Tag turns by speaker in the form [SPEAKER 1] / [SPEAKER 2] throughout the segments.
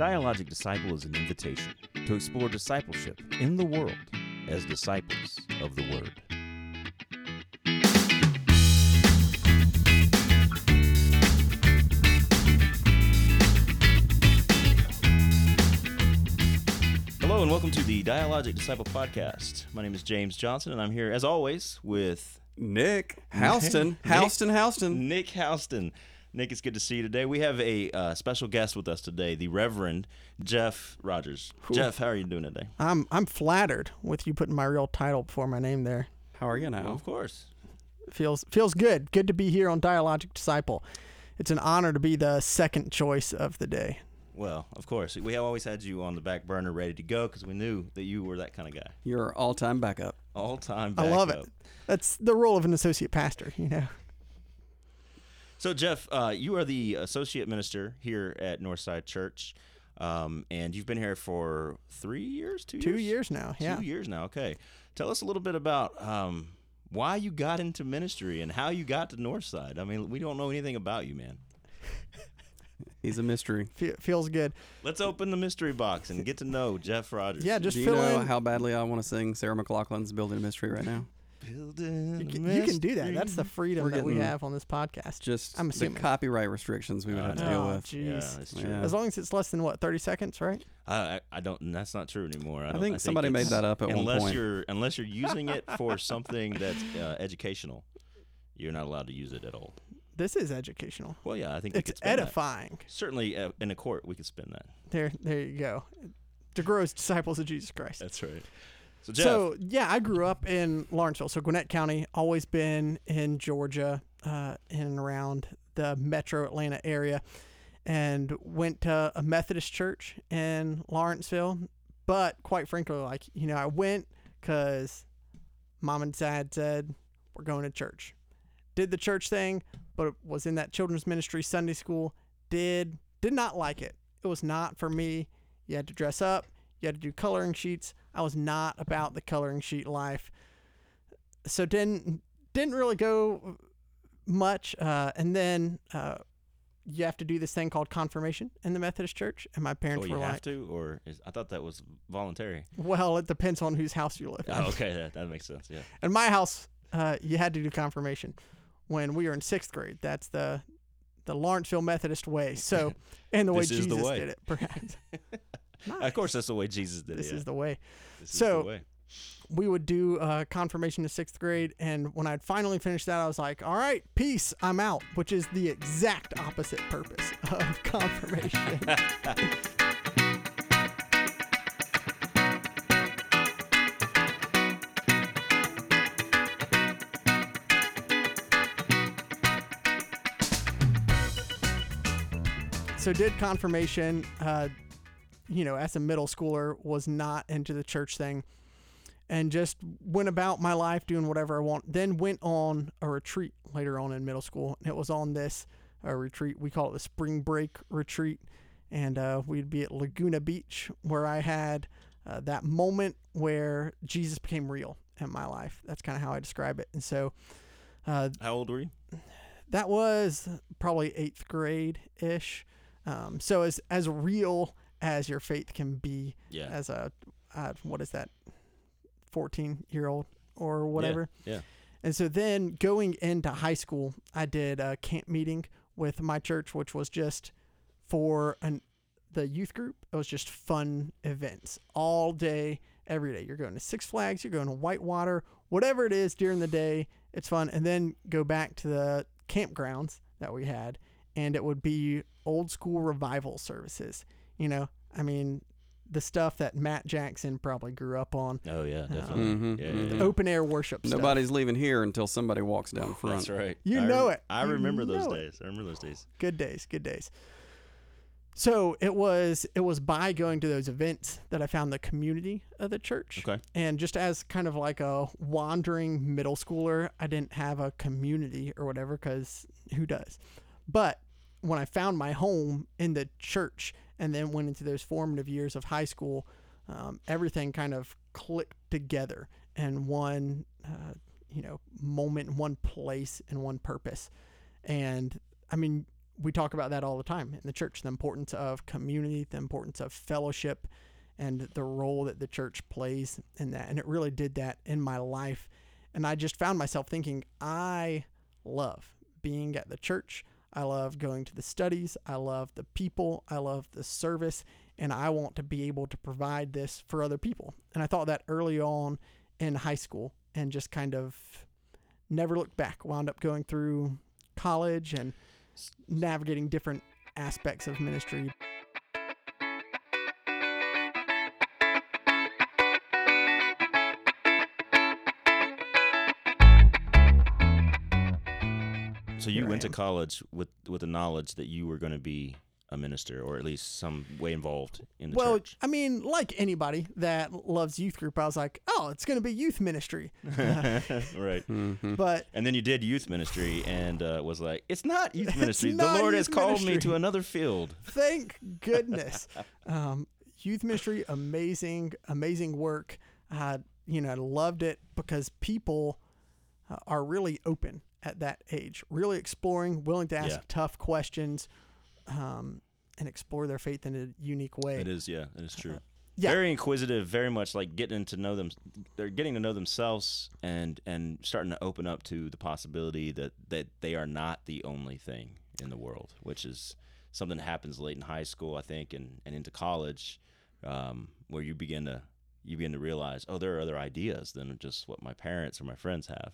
[SPEAKER 1] Dialogic Disciple is an invitation to explore discipleship in the world as disciples of the Word. Hello and welcome to the Dialogic Disciple podcast. My name is James Johnson and I'm here as always with
[SPEAKER 2] Nick Houston. Houston, Houston.
[SPEAKER 1] Nick Houston. Nick, it's good to see you today. We have a uh, special guest with us today, the Reverend Jeff Rogers. Jeff, how are you doing today?
[SPEAKER 3] I'm I'm flattered with you putting my real title before my name there.
[SPEAKER 2] How are you
[SPEAKER 1] Well,
[SPEAKER 2] now?
[SPEAKER 1] of course.
[SPEAKER 3] Feels feels good. Good to be here on Dialogic Disciple. It's an honor to be the second choice of the day.
[SPEAKER 1] Well, of course. We have always had you on the back burner ready to go because we knew that you were that kind of guy.
[SPEAKER 2] Your all-time backup.
[SPEAKER 1] All time
[SPEAKER 3] I love it. That's the role of an associate pastor, you know.
[SPEAKER 1] So, Jeff, uh, you are the associate minister here at Northside Church, um, and you've been here for three years, two,
[SPEAKER 3] Two
[SPEAKER 1] years,
[SPEAKER 3] years now. Yeah.
[SPEAKER 1] two years now. Okay, tell us a little bit about um, why you got into ministry and how you got to Northside. I mean, we don't know anything about you, man.
[SPEAKER 2] He's a mystery.
[SPEAKER 3] Fe- feels good.
[SPEAKER 1] Let's open the mystery box and get to know Jeff Rogers.
[SPEAKER 3] Yeah, just
[SPEAKER 2] Do you
[SPEAKER 3] fill
[SPEAKER 2] know
[SPEAKER 3] in.
[SPEAKER 2] how badly I want to sing Sarah McLachlan's "Building a Mystery" right now?
[SPEAKER 1] Building
[SPEAKER 3] you, can, you can do that. That's the freedom
[SPEAKER 2] We're
[SPEAKER 3] that we have on this podcast.
[SPEAKER 2] Just
[SPEAKER 3] I'm
[SPEAKER 2] the
[SPEAKER 3] assuming.
[SPEAKER 2] copyright restrictions we would
[SPEAKER 1] Uh,
[SPEAKER 2] have to
[SPEAKER 1] no.
[SPEAKER 2] deal
[SPEAKER 3] Oh,
[SPEAKER 2] with.
[SPEAKER 3] jeez.
[SPEAKER 1] Yeah.
[SPEAKER 2] Yeah.
[SPEAKER 3] As long as it's less than what, 30 seconds, right?
[SPEAKER 1] I, I I don't. That's not true anymore. I,
[SPEAKER 2] I
[SPEAKER 1] don't,
[SPEAKER 2] think somebody made that up at one
[SPEAKER 1] unless
[SPEAKER 2] point.
[SPEAKER 1] you're unless you're using it for something that's uh, educational, you're not allowed to use it at all.
[SPEAKER 3] This is educational.
[SPEAKER 1] Well, yeah, I think we
[SPEAKER 3] It's
[SPEAKER 1] could spin that.
[SPEAKER 3] edifying.
[SPEAKER 1] Certainly, uh, in a court, we could spin that.
[SPEAKER 3] There, there you go. To grow as disciples of Jesus Christ.
[SPEAKER 1] That's right. So, Jeff,
[SPEAKER 3] So yeah, I grew up in Lawrenceville, so Gwinnett County. Always been in Georgia, uh, in and around the Metro Atlanta area, and went to a Methodist church in Lawrenceville. But quite frankly, like you know, I went because mom and dad said we're going to church. Did the church thing, but was in that children's ministry Sunday school. Did did not like it. It was not for me. You had to dress up. You had to do coloring sheets. I was not about the coloring sheet life. So didn't didn't really go much. Uh, and then uh, you have to do this thing called confirmation in the Methodist Church. And my parents
[SPEAKER 1] oh, you
[SPEAKER 3] were
[SPEAKER 1] have
[SPEAKER 3] like,
[SPEAKER 1] to, or is, I thought that was voluntary.
[SPEAKER 3] "Well, it depends on whose house you live in."
[SPEAKER 1] Oh, okay, that, that makes sense. Yeah.
[SPEAKER 3] In my house, uh, you had to do confirmation when we were in sixth grade. That's the the Lawrenceville Methodist way. So, and the way Jesus
[SPEAKER 1] the way.
[SPEAKER 3] did it, perhaps.
[SPEAKER 1] Of course, that's the way Jesus did
[SPEAKER 3] this
[SPEAKER 1] it. yeah.
[SPEAKER 3] is the way.
[SPEAKER 1] This is
[SPEAKER 3] so-
[SPEAKER 1] the way.
[SPEAKER 3] we would do uh, confirmation in sixth grade, and when I'd finally finished that, I was like, "All right, peace, I'm out," which is the exact opposite purpose of confirmation. so did confirmation. Uh, you know, as a middle schooler, was not into the church thing and just went about my life doing whatever I want. Then went on a retreat later on in middle school, and it was on this uh, retreat. We call it the spring break retreat, and uh, we'd be at Laguna Beach, where I had uh, that moment where Jesus became real in my life. That's kind of how I describe it. And so uh,
[SPEAKER 1] How old were you?
[SPEAKER 3] that was probably eighth grade ish. Um, so as as real as your faith can be
[SPEAKER 1] Yeah.
[SPEAKER 3] as a uh, what is that 14 year old or whatever.
[SPEAKER 1] Yeah.
[SPEAKER 3] and so then going into high school i did a camp meeting with my church which was just for an the youth group. It was just fun events all day every day. You're going to six flags you're going to whitewater whatever it is during the day it's fun. And then go back to the campgrounds that we had and it would be old school revival services you know i mean the stuff that matt jackson probably grew up on
[SPEAKER 1] Oh yeah,
[SPEAKER 3] Uh,
[SPEAKER 1] definitely.
[SPEAKER 2] Mhm,
[SPEAKER 1] yeah,
[SPEAKER 2] mhm.
[SPEAKER 1] yeah, yeah.
[SPEAKER 3] open air worship stuff.
[SPEAKER 2] Nobody's leaving here until somebody walks down front.
[SPEAKER 1] That's right.
[SPEAKER 3] You
[SPEAKER 1] I
[SPEAKER 3] know
[SPEAKER 1] rem-
[SPEAKER 3] it.
[SPEAKER 1] I
[SPEAKER 3] You
[SPEAKER 1] remember those
[SPEAKER 3] know it.
[SPEAKER 1] days. I remember those days.
[SPEAKER 3] good days good days so it was it was by going to those events that i found the community of the church
[SPEAKER 1] Okay.
[SPEAKER 3] and just as kind of like a wandering middle schooler i didn't have a community or whatever because who does but when i found my home in the church and then went into those formative years of high school um, everything kind of clicked together in one uh, you know moment one place and one purpose and i mean we talk about that all the time in the church the importance of community, the importance of fellowship, and the role that the church plays in that. And it really did that in my life. And I just found myself thinking, I love being at the church. I love going to the studies. I love the people. I love the service. And I want to be able to provide this for other people. And I thought that early on in high school and just kind of never looked back. Wound up going through college and navigating different aspects of ministry.
[SPEAKER 1] So you went to college with with the knowledge that you were going to be a minister, or at least some way involved in the
[SPEAKER 3] well,
[SPEAKER 1] church.
[SPEAKER 3] I mean, like anybody that loves youth group, I was like, oh, it's going to be youth ministry.
[SPEAKER 1] right.
[SPEAKER 2] hmm
[SPEAKER 3] But
[SPEAKER 1] And then you did youth ministry and uh, was like, it's not youth ministry. the Lord has called me to another field.
[SPEAKER 3] thank goodness. um, youth ministry, amazing, amazing work. I, you know, loved it because people uh, are really open at that age, really exploring, willing to ask
[SPEAKER 1] Yeah.
[SPEAKER 3] tough questions, um, and explore their faith in a unique way.
[SPEAKER 1] It is, yeah, it is true.
[SPEAKER 3] Yeah.
[SPEAKER 1] Very inquisitive, very much like getting to know them. They're getting to know themselves and and starting to open up to the possibility that that they are not the only thing in the world, which is something that happens late in high school, I think, and and into college, um, where you begin to you begin to realize, oh, there are other ideas than just what my parents or my friends have.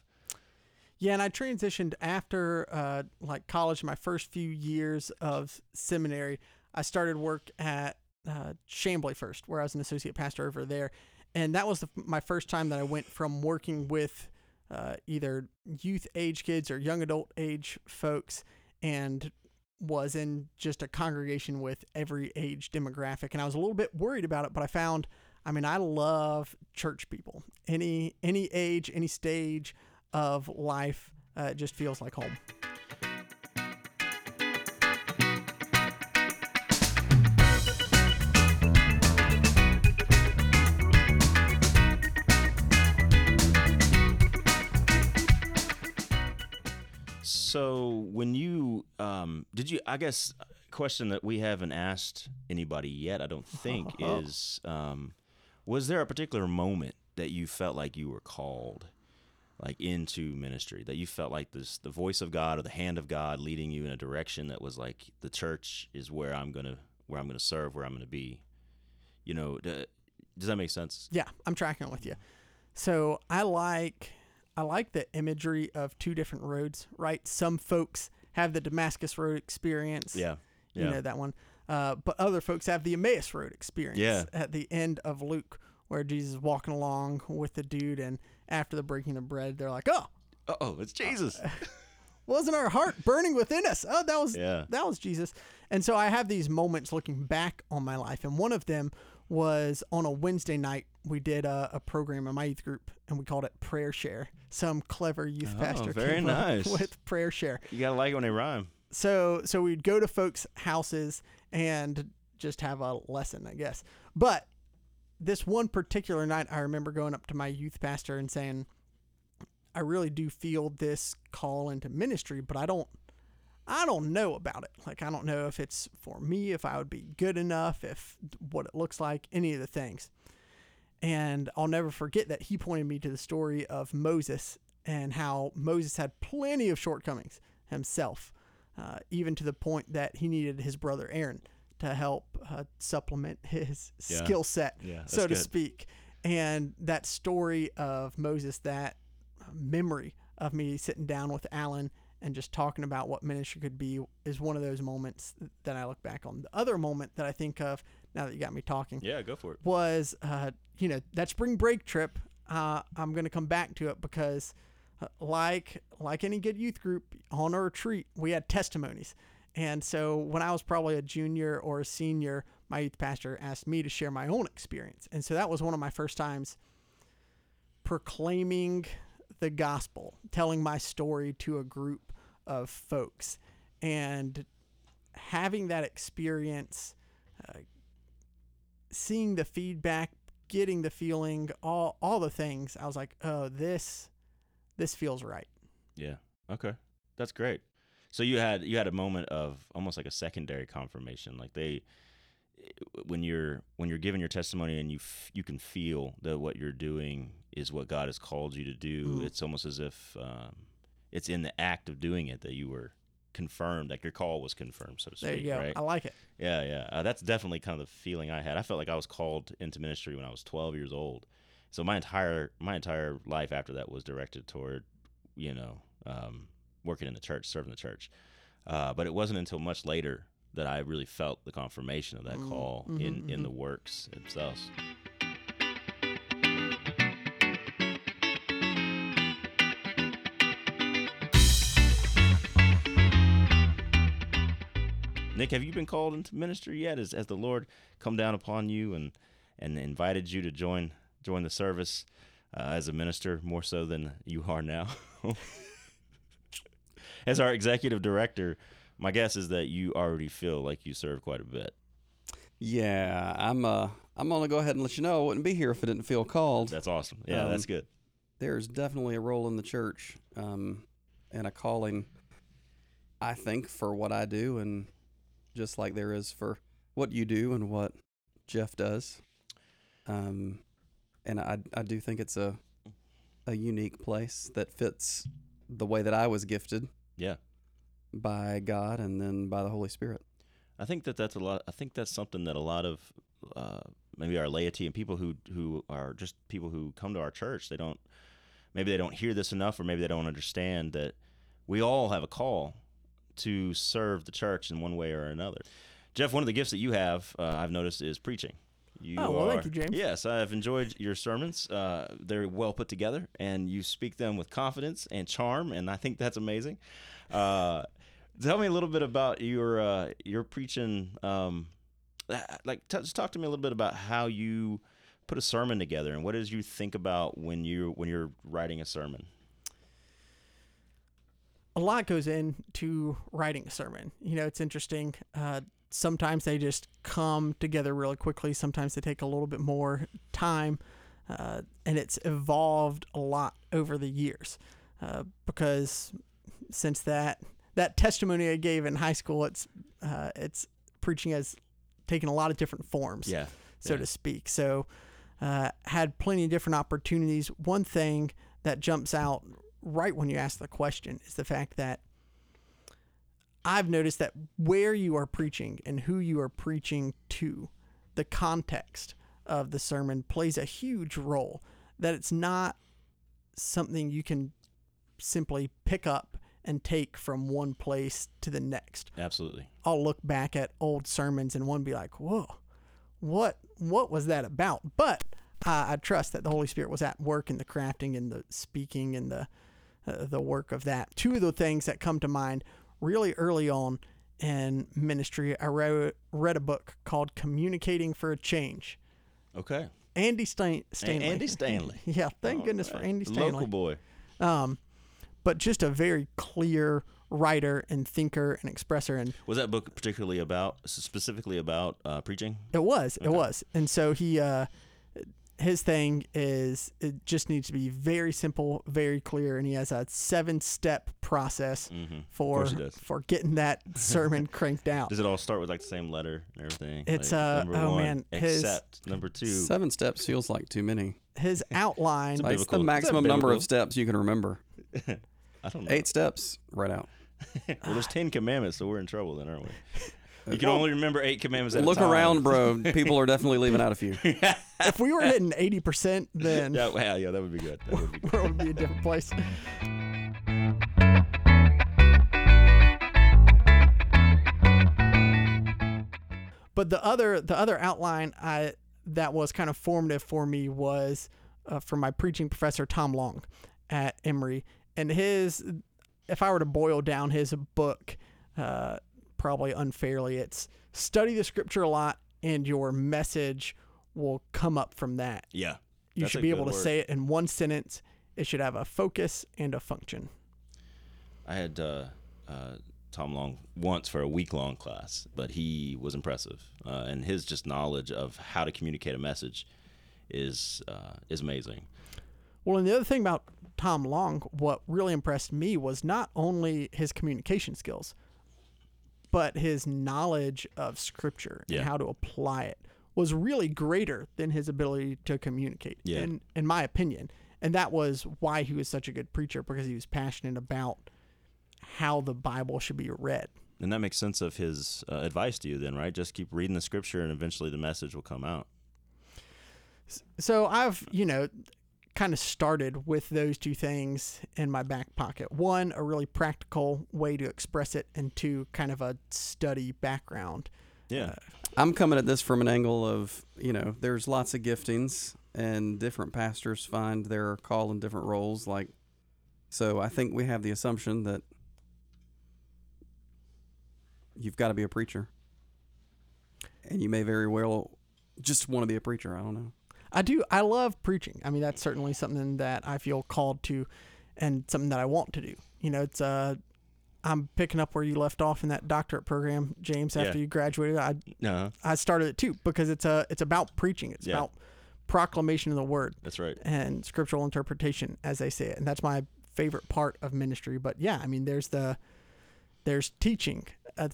[SPEAKER 3] Yeah, and I transitioned after uh, like college. My first few years of seminary, I started work at uh, Chamblee first, where I was an associate pastor over there, and that was the, my first time that I went from working with uh, either youth age kids or young adult age folks, and was in just a congregation with every age demographic. And I was a little bit worried about it, but I found, I mean, I love church people, any any age, any stage of life. Uh, it just feels like home.
[SPEAKER 1] So when you um, did you I guess question that we haven't asked anybody yet I don't think is um, was there a particular moment that you felt like you were called like into ministry that you felt like this the voice of God or the hand of God leading you in a direction that was like the church is where I'm going to where I'm going to serve where I'm going to be you know d- does that make sense
[SPEAKER 3] Yeah, I'm tracking with you. So I like I like the imagery of two different roads, right? Some folks have the Damascus Road experience.
[SPEAKER 1] yeah
[SPEAKER 3] You know that one. Uh, but other folks have the Emmaus Road experience
[SPEAKER 1] Yeah.
[SPEAKER 3] at the end of Luke, where Jesus is walking along with the dude, and after the breaking of bread, they're like, "Oh,
[SPEAKER 1] oh it's Jesus
[SPEAKER 3] wasn't our heart burning within us? Oh, that was
[SPEAKER 1] yeah
[SPEAKER 3] that was Jesus. And so I have these moments looking back on my life, and one of them was on a Wednesday night. We did a, a program in my youth group, and we called it Prayer Share. Some clever youth
[SPEAKER 1] Oh,
[SPEAKER 3] pastor
[SPEAKER 1] very
[SPEAKER 3] came up
[SPEAKER 1] nice.
[SPEAKER 3] with Prayer Share.
[SPEAKER 1] you got to like it when they rhyme
[SPEAKER 3] So so we'd go to folks' houses and just have a lesson, I guess. But this one particular night, I remember going up to my youth pastor and saying, "I really do feel this call into ministry, but I don't." I don't know about it. Like, I don't know if it's for me, if I would be good enough, if what it looks like, any of the things. And I'll never forget that he pointed me to the story of Moses and how Moses had plenty of shortcomings himself, uh, even to the point that he needed his brother Aaron to help uh, supplement his
[SPEAKER 1] Yeah.
[SPEAKER 3] skill set,
[SPEAKER 1] yeah
[SPEAKER 3] so to
[SPEAKER 1] good.
[SPEAKER 3] speak. And that story of Moses, that memory of me sitting down with Alan and just talking about what ministry could be, is one of those moments that I look back on. The other moment that I think of now that you got me talking
[SPEAKER 1] yeah go for it
[SPEAKER 3] was, uh, you know, that spring break trip. Uh, I'm going to come back to it because, uh, like like any good youth group on a retreat, we had testimonies. And so when I was probably a junior or a senior, my youth pastor asked me to share my own experience. And so that was one of my first times proclaiming the gospel, telling my story to a group of folks. And having that experience, uh, seeing the feedback, getting the feeling, all all the things, I was like, "Oh, this this feels right."
[SPEAKER 1] Yeah. Okay. That's great. So you had you had a moment of almost like a secondary confirmation, like they when you're when you're giving your testimony and you f- you can feel that what you're doing is what God has called you to do.
[SPEAKER 3] Mm.
[SPEAKER 1] It's almost as if um, it's in the act of doing it that you were confirmed, like your call was confirmed, so to speak.
[SPEAKER 3] There you go.
[SPEAKER 1] Right?
[SPEAKER 3] I like it.
[SPEAKER 1] Yeah, yeah. Uh, that's definitely kind of the feeling I had. I felt like I was called into ministry when I was 12 years old. So my entire my entire life after that was directed toward, you know, um, working in the church, serving the church. Uh, but it wasn't until much later that I really felt the confirmation of that
[SPEAKER 3] Mm,
[SPEAKER 1] call
[SPEAKER 3] mhm,
[SPEAKER 1] in in
[SPEAKER 3] mhm.
[SPEAKER 1] the works themselves. Nick, have you been called into ministry yet? Has, has the Lord come down upon you and and invited you to join join the service uh, as a minister more so than you are now? as our executive director, my guess is that you already feel like you serve quite a bit.
[SPEAKER 2] Yeah, I'm. Uh, I'm gonna go ahead and let you know I wouldn't be here if I didn't feel called.
[SPEAKER 1] That's awesome. Yeah,
[SPEAKER 2] Um,
[SPEAKER 1] that's good.
[SPEAKER 2] There's definitely a role in the church, um, and a calling. I think for what I do, and just like there is for what you do and what Jeff does. Um, and I I do think it's a a unique place that fits the way that I was gifted
[SPEAKER 1] Yeah.
[SPEAKER 2] by God and then by the Holy Spirit.
[SPEAKER 1] I think that that's a lot. I think that's something that a lot of uh, maybe our laity and people who who are just people who come to our church they don't maybe they don't hear this enough or maybe they don't understand that we all have a call to serve the church in one way or another. Jeff, one of the gifts that you have, uh, I've noticed, is preaching. You
[SPEAKER 3] Oh, well, thank you, James.
[SPEAKER 1] Yes, I've enjoyed your sermons. Uh, they're well put together, and you speak them with confidence and charm, and I think that's amazing. Uh, tell me a little bit about your uh, your preaching. Um, uh, like, t- just talk to me a little bit about how you put a sermon together, and what does you think about when you when you're writing a sermon.
[SPEAKER 3] a lot goes into writing a sermon. You know, it's interesting. Sometimes they just come together really quickly. Sometimes they take a little bit more time, uh, and it's evolved a lot over the years. Uh, because since that that testimony I gave in high school, it's uh, it's preaching has taken a lot of different forms
[SPEAKER 1] Yeah,
[SPEAKER 3] so
[SPEAKER 1] Yeah.
[SPEAKER 3] to speak. So, uh, had plenty of different opportunities. One thing that jumps out right when you ask the question is the fact that I've noticed that where you are preaching and who you are preaching to, the context of the sermon plays a huge role. That it's not something you can simply pick up and take from one place to the next.
[SPEAKER 1] absolutely.
[SPEAKER 3] I'll look back at old sermons and one be like, "Whoa, what what was that about?" But I, I trust that the Holy Spirit was at work in the crafting and the speaking and the uh, the work of that. Two of the things that come to mind really early on in ministry, I read, read a book called "Communicating for a Change."
[SPEAKER 1] Okay,
[SPEAKER 3] Andy Stan- Stanley.
[SPEAKER 1] Andy Stanley.
[SPEAKER 3] yeah, thank
[SPEAKER 1] All
[SPEAKER 3] goodness for. Andy Stanley.
[SPEAKER 1] local boy.
[SPEAKER 3] Um, but just a very clear writer and thinker and expresser and
[SPEAKER 1] Was that book particularly about specifically about uh, preaching?
[SPEAKER 3] It was. It was. And so he uh his thing is it just needs to be very simple, very clear, and he has a seven step process
[SPEAKER 1] Mm-hmm.
[SPEAKER 3] for
[SPEAKER 1] course he does.
[SPEAKER 3] for getting that sermon cranked out.
[SPEAKER 1] Does it all start with like the same letter and everything?
[SPEAKER 3] It's,
[SPEAKER 1] Like,
[SPEAKER 3] uh,
[SPEAKER 1] number
[SPEAKER 3] oh,
[SPEAKER 1] one,
[SPEAKER 3] man, his-
[SPEAKER 1] except number two.
[SPEAKER 2] Seven steps feels like too many.
[SPEAKER 3] His outline
[SPEAKER 1] It's a
[SPEAKER 2] Like, it's the
[SPEAKER 1] is that
[SPEAKER 2] maximum number of steps you can remember.
[SPEAKER 1] I don't know.
[SPEAKER 2] Eight steps, right out.
[SPEAKER 1] well, there's ten commandments, so we're in trouble then, aren't we? You can only remember eight commandments at
[SPEAKER 2] Look
[SPEAKER 1] a time.
[SPEAKER 2] around, bro. People are definitely leaving out a few.
[SPEAKER 3] if we were hitting eighty percent, then
[SPEAKER 1] yeah, well, yeah, that would be good. That would be good.
[SPEAKER 3] the world would be a different place. But the other the other outline I that was kind of formative for me was uh, from my preaching professor Tom Long at Emory, and his if I were to boil down his book, uh, probably unfairly, it's study the scripture a lot, and your message will come up from that.
[SPEAKER 1] Yeah,
[SPEAKER 3] You should be able to
[SPEAKER 1] word.
[SPEAKER 3] say it in one sentence. It should have a focus and a function.
[SPEAKER 1] I had uh, uh, Tom Long once for a week long class, but he was impressive, uh, and his just knowledge of how to communicate a message is uh, is amazing.
[SPEAKER 3] Well, and the other thing about Tom Long, what really impressed me was not only his communication skills, but his knowledge of scripture
[SPEAKER 1] Yeah.
[SPEAKER 3] and how to apply it was really greater than his ability to communicate.
[SPEAKER 1] Yeah.
[SPEAKER 3] In in my opinion. And that was why he was such a good preacher because he was passionate about how the Bible should be read.
[SPEAKER 1] And that makes sense of his uh, advice to you, then, right? Just keep reading the scripture, and eventually the message will come out.
[SPEAKER 3] So I've, you know, kind of started with those two things in my back pocket. One, a really practical way to express it, and two, kind of a study background.
[SPEAKER 1] Yeah, uh,
[SPEAKER 2] I'm coming at this from an angle of, you know, there's lots of giftings and different pastors find their call in different roles. Like, so I think we have the assumption that you've got to be a preacher. And you may very well just want to be a preacher. I don't know.
[SPEAKER 3] I do. I love preaching. I mean, that's certainly something that I feel called to, and something that I want to do. You know, it's uh, I'm picking up where you left off in that doctorate program, James. After
[SPEAKER 1] Yeah.
[SPEAKER 3] you graduated, I
[SPEAKER 1] no,
[SPEAKER 3] I started it too because it's a it's about preaching. It's
[SPEAKER 1] Yeah.
[SPEAKER 3] about proclamation of the word.
[SPEAKER 1] that's right.
[SPEAKER 3] and scriptural interpretation as they say it and that's my favorite part of ministry but yeah i mean there's the there's teaching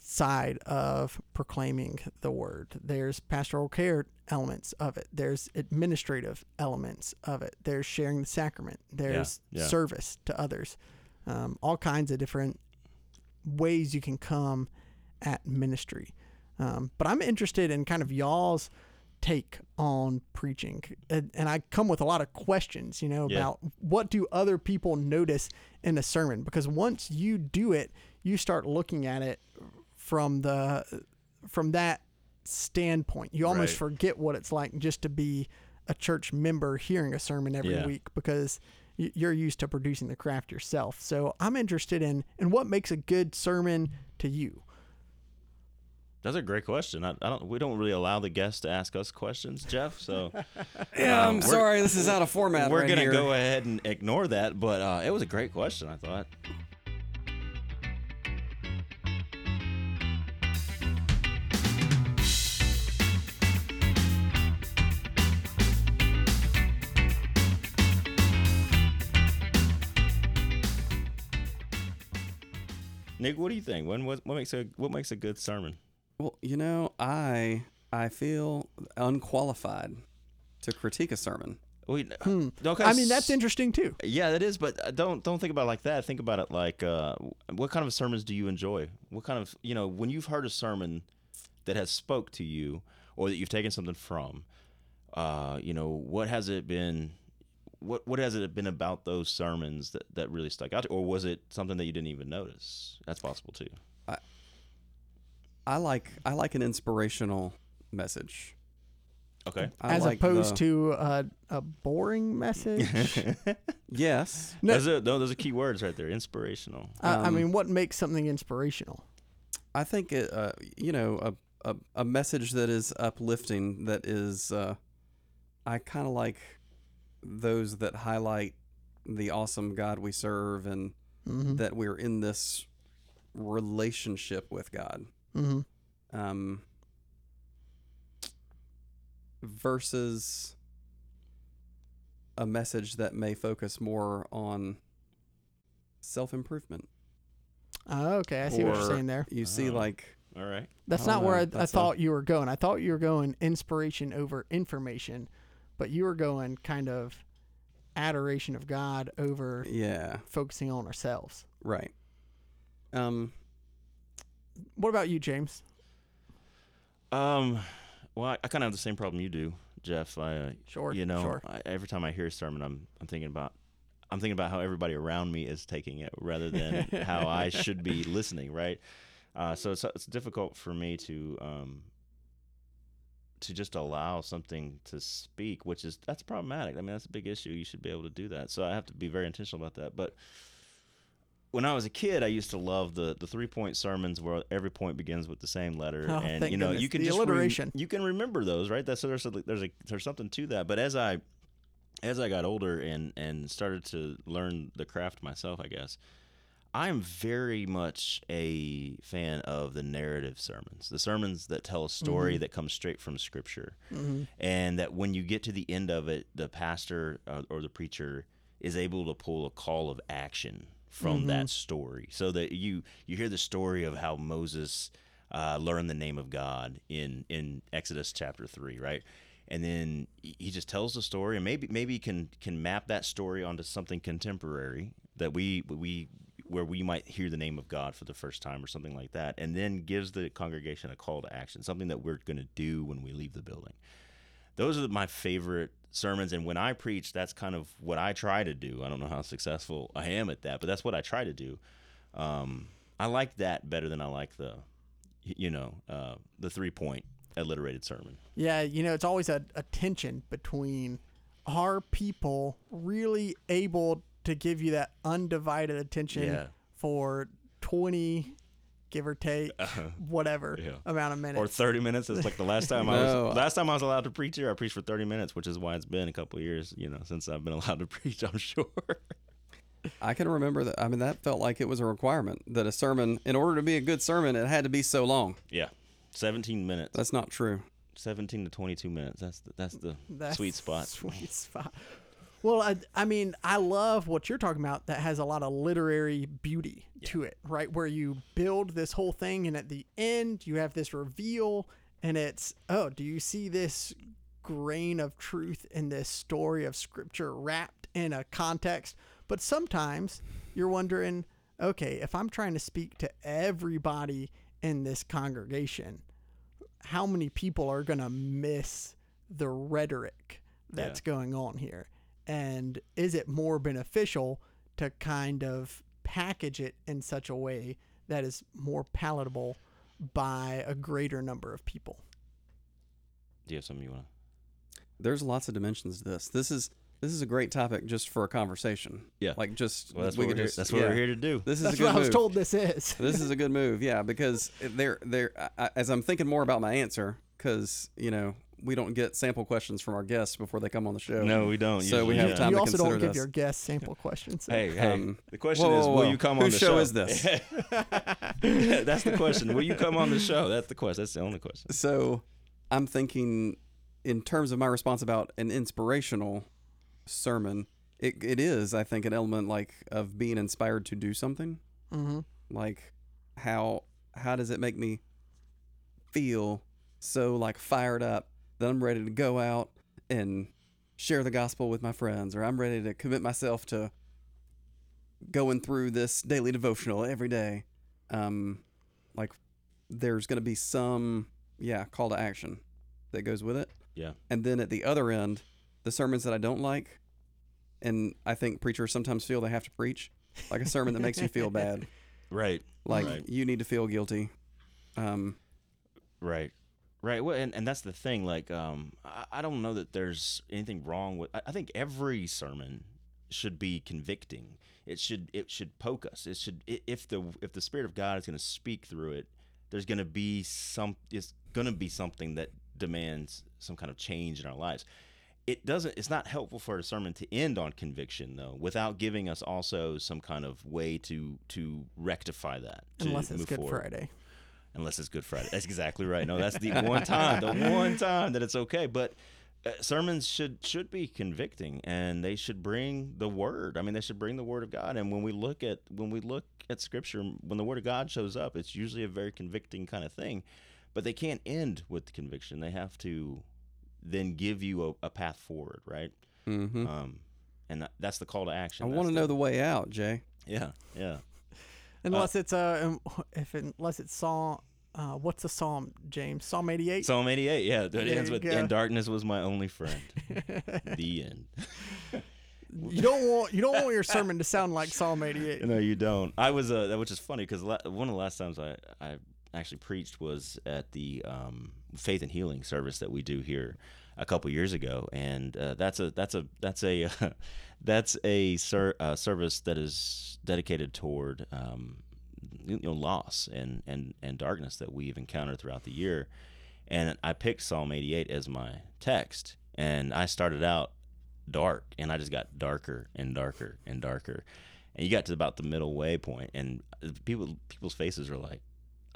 [SPEAKER 3] side of proclaiming the word. There's pastoral care elements of it. There's administrative elements of it. There's sharing the sacrament. There's
[SPEAKER 1] yeah.
[SPEAKER 3] service to others. Um, all kinds of different ways you can come at ministry. Um, but i'm interested in kind of y'all's take on preaching. And, and i come with a lot of questions you know
[SPEAKER 1] Yeah.
[SPEAKER 3] about what do other people notice in a sermon? Because once you do it you start looking at it from the from that standpoint you almost
[SPEAKER 1] Right.
[SPEAKER 3] forget what it's like just to be a church member hearing a sermon every
[SPEAKER 1] Yeah.
[SPEAKER 3] week because you're used to producing the craft yourself so i'm interested in in what makes a good sermon to you
[SPEAKER 1] That's a great question. I, I don't. We don't really allow the guests to ask us questions, Jeff. So
[SPEAKER 2] Yeah,
[SPEAKER 1] Um,
[SPEAKER 2] I'm sorry. This is out of format.
[SPEAKER 1] we're
[SPEAKER 2] right
[SPEAKER 1] gonna
[SPEAKER 2] here.
[SPEAKER 1] go ahead and ignore that. But uh, it was a great question. I thought. Nick, what do you think? When what, what makes a what makes a good sermon?
[SPEAKER 2] Well, you know, I I feel unqualified to critique a sermon.
[SPEAKER 1] We,
[SPEAKER 3] Hmm.
[SPEAKER 1] okay,
[SPEAKER 3] i mean that's interesting too
[SPEAKER 1] Yeah, that is, but uh, don't don't think about it like that. Think about it like, uh, what kind of sermons do you enjoy? What kind of you know when you've heard a sermon that has spoke to you, or that you've taken something from, uh, you know, what has it been? What what has it been about those sermons that, that really stuck out, or was it something that you didn't even notice? That's possible too.
[SPEAKER 2] I I like I like an inspirational message.
[SPEAKER 1] Okay.
[SPEAKER 2] I
[SPEAKER 3] as
[SPEAKER 2] like
[SPEAKER 3] opposed
[SPEAKER 2] the-
[SPEAKER 3] to a, a boring message.
[SPEAKER 2] yes.
[SPEAKER 3] No.
[SPEAKER 1] those are no, those are key words right there. Inspirational.
[SPEAKER 3] I, I
[SPEAKER 2] Um,
[SPEAKER 3] mean, what makes something inspirational?
[SPEAKER 2] I think it, uh, you know a, a a message that is uplifting that is uh, I kind of like those that highlight the awesome God we serve and
[SPEAKER 3] Mm-hmm.
[SPEAKER 2] that we're in this relationship with God.
[SPEAKER 3] Mm-hmm.
[SPEAKER 2] Um, versus a message that may focus more on self improvement.
[SPEAKER 3] Oh, okay, I see what you're saying there.
[SPEAKER 2] You see,
[SPEAKER 1] Oh.
[SPEAKER 2] like
[SPEAKER 1] All right.
[SPEAKER 3] That's not
[SPEAKER 2] don't
[SPEAKER 3] where. I, I
[SPEAKER 2] That's a-
[SPEAKER 3] thought you were going. I thought you were going inspiration over information, but you were going kind of adoration of God over
[SPEAKER 2] yeah,
[SPEAKER 3] focusing on ourselves.
[SPEAKER 2] right. Um,
[SPEAKER 3] What about you, James?
[SPEAKER 1] Um, well, I, I kind of have the same problem you do, Jeff. I, uh,
[SPEAKER 3] Sure,
[SPEAKER 1] you know,
[SPEAKER 3] sure.
[SPEAKER 1] I, every time I hear a sermon, I'm I'm thinking about I'm thinking about how everybody around me is taking it rather than how I should be listening, right? Uh, so it's it's difficult for me to um to just allow something to speak, which is that's problematic. I mean, that's a big issue. You should be able to do that. So I have to be very intentional about that. But when I was a kid, I used to love the the three point sermons where every point begins with the same letter,
[SPEAKER 3] Oh,
[SPEAKER 1] and you know
[SPEAKER 3] goodness.
[SPEAKER 1] you can
[SPEAKER 3] The
[SPEAKER 1] just
[SPEAKER 3] alliteration.
[SPEAKER 1] you can remember those, right? That's there's a, there's a there's something to that. But as I as I got older and and started to learn the craft myself, I guess I'm very much a fan of the narrative sermons, the sermons that tell a story
[SPEAKER 3] Mhm.
[SPEAKER 1] that comes straight from Scripture
[SPEAKER 3] Mm-hmm.
[SPEAKER 1] and that when you get to the end of it, the pastor uh, or the preacher is able to pull a call of action from that story, so that you you hear the story of how Moses uh, learned the name of God in in Exodus chapter three, right? And then he he just tells the story, and maybe maybe can can map that story onto something contemporary that we we where we might hear the name of God for the first time or something like that, and then gives the congregation a call to action, something that we're going to do when we leave the building. Those are my favorite sermons, and when I preach, that's kind of what I try to do. I don't know how successful I am at that, but that's what I try to do. Um, I like that better than I like the, you know, uh, the three point alliterated sermon.
[SPEAKER 3] Yeah, you know, it's always a, a tension between are people really able to give you that undivided attention
[SPEAKER 1] Yeah.
[SPEAKER 3] for 20, give or take, uh-huh. whatever
[SPEAKER 1] Yeah.
[SPEAKER 3] amount of minutes.
[SPEAKER 1] Or thirty minutes. It's like the last time I was last time I was allowed to preach here. I preached for thirty minutes, which is why it's been a couple of years, you know, since I've been allowed to preach. I'm sure.
[SPEAKER 2] I can remember that. I mean, that felt like it was a requirement that a sermon, in order to be a good sermon, it had to be so long.
[SPEAKER 1] yeah, seventeen minutes.
[SPEAKER 2] That's not true.
[SPEAKER 1] 17 to 22 minutes. That's the, that's the
[SPEAKER 3] That's
[SPEAKER 1] sweet spot.
[SPEAKER 3] Sweet spot. Well, I, I mean, I love what you're talking about that has a lot of literary beauty to it, right? Where you build this whole thing, and at the end, you have this reveal, and it's, oh, do you see this grain of truth in this story of scripture wrapped in a context? But sometimes you're wondering, okay, if I'm trying to speak to everybody in this congregation, how many people are going to miss the rhetoric that's going on here? And is it more beneficial to kind of package it in such a way that is more palatable by a greater number of people?
[SPEAKER 1] Do you have something you want to?
[SPEAKER 2] There's lots of dimensions to this. This is this is a great topic just for a conversation.
[SPEAKER 1] Yeah.
[SPEAKER 2] Like just?
[SPEAKER 1] Well, that's
[SPEAKER 2] we
[SPEAKER 1] what, we're
[SPEAKER 2] could
[SPEAKER 1] here,
[SPEAKER 2] just
[SPEAKER 1] that's what
[SPEAKER 2] yeah.
[SPEAKER 1] we're here to do.
[SPEAKER 2] This is
[SPEAKER 3] That's
[SPEAKER 2] a good
[SPEAKER 3] what I was told this is.
[SPEAKER 2] this is a good move, yeah, because they're they're I- I- as I'm thinking more about my answer, because you know we don't get sample questions from our guests before they come on the show.
[SPEAKER 1] No, we don't.
[SPEAKER 2] So we
[SPEAKER 1] usually,
[SPEAKER 2] have
[SPEAKER 1] yeah.
[SPEAKER 2] time
[SPEAKER 3] you
[SPEAKER 2] to
[SPEAKER 3] also don't
[SPEAKER 2] consider
[SPEAKER 3] give
[SPEAKER 2] this.
[SPEAKER 3] your guests sample questions. so-
[SPEAKER 1] Hey, hey.
[SPEAKER 2] Um,
[SPEAKER 1] the question
[SPEAKER 2] whoa,
[SPEAKER 1] is,
[SPEAKER 2] whoa,
[SPEAKER 1] will you come on the
[SPEAKER 2] show
[SPEAKER 1] show?
[SPEAKER 2] is this?
[SPEAKER 1] that's the question. Will you come on the show? That's the question. That's the only question.
[SPEAKER 2] So I'm thinking in terms of my response about an inspirational sermon, it, it is, I think, an element like of being inspired to do something.
[SPEAKER 3] Mhm.
[SPEAKER 2] Like how how does it make me feel so like fired up that I'm ready to go out and share the gospel with my friends or I'm ready to commit myself to going through this daily devotional every day. Um like there's going to be some yeah, call to action that goes with it.
[SPEAKER 1] Yeah.
[SPEAKER 2] And then at the other end, the sermons that I don't like and I think preachers sometimes feel they have to preach, like a sermon that makes you feel bad.
[SPEAKER 1] Right.
[SPEAKER 2] Like
[SPEAKER 1] Right.
[SPEAKER 2] you need to feel guilty. Um
[SPEAKER 1] Right. Right. Well, and, and that's the thing. Like, um, I, I don't know that there's anything wrong with. I, I think every sermon should be convicting. It should it should poke us. It should if the if the Spirit of God is going to speak through it, there's going to be some. It's going to be something that demands some kind of change in our lives. It doesn't. It's not helpful for a sermon to end on conviction though, without giving us also some kind of way to to rectify that. To
[SPEAKER 3] Unless it's
[SPEAKER 1] move
[SPEAKER 3] Good
[SPEAKER 1] forward
[SPEAKER 3] Friday.
[SPEAKER 1] Unless it's Good Friday. That's exactly right. No, that's the one time, the one time that it's okay. But uh, sermons should should be convicting, and they should bring the word. I mean, they should bring the word of God. And when we look at when we look at Scripture, when the word of God shows up, it's usually a very convicting kind of thing. But they can't end with the conviction. They have to then give you a, a path forward, right?
[SPEAKER 2] mhm.
[SPEAKER 1] Um, and that, that's the call to action.
[SPEAKER 2] I want to know the way out, Jay.
[SPEAKER 1] Yeah, yeah.
[SPEAKER 3] Unless it's uh, um, if it, unless it's Psalm, uh, what's the Psalm, James? Psalm 88.
[SPEAKER 1] Psalm 88. Yeah,
[SPEAKER 3] There
[SPEAKER 1] ends with
[SPEAKER 3] go.
[SPEAKER 1] "And darkness was my only friend." the end.
[SPEAKER 3] you don't want you don't want your sermon to sound like Psalm 88.
[SPEAKER 1] No, you don't. I was, uh, which is funny because la- one of the last times I, I actually preached was at the um, Faith and Healing service that we do here a couple years ago, and uh, that's a that's a that's a that's a ser- uh, service that is dedicated toward um, you know loss and and and darkness that we've encountered throughout the year, and I picked Psalm 88 as my text, and I started out dark and I just got darker and darker and darker. And you got to about the middle way point and people people's faces are like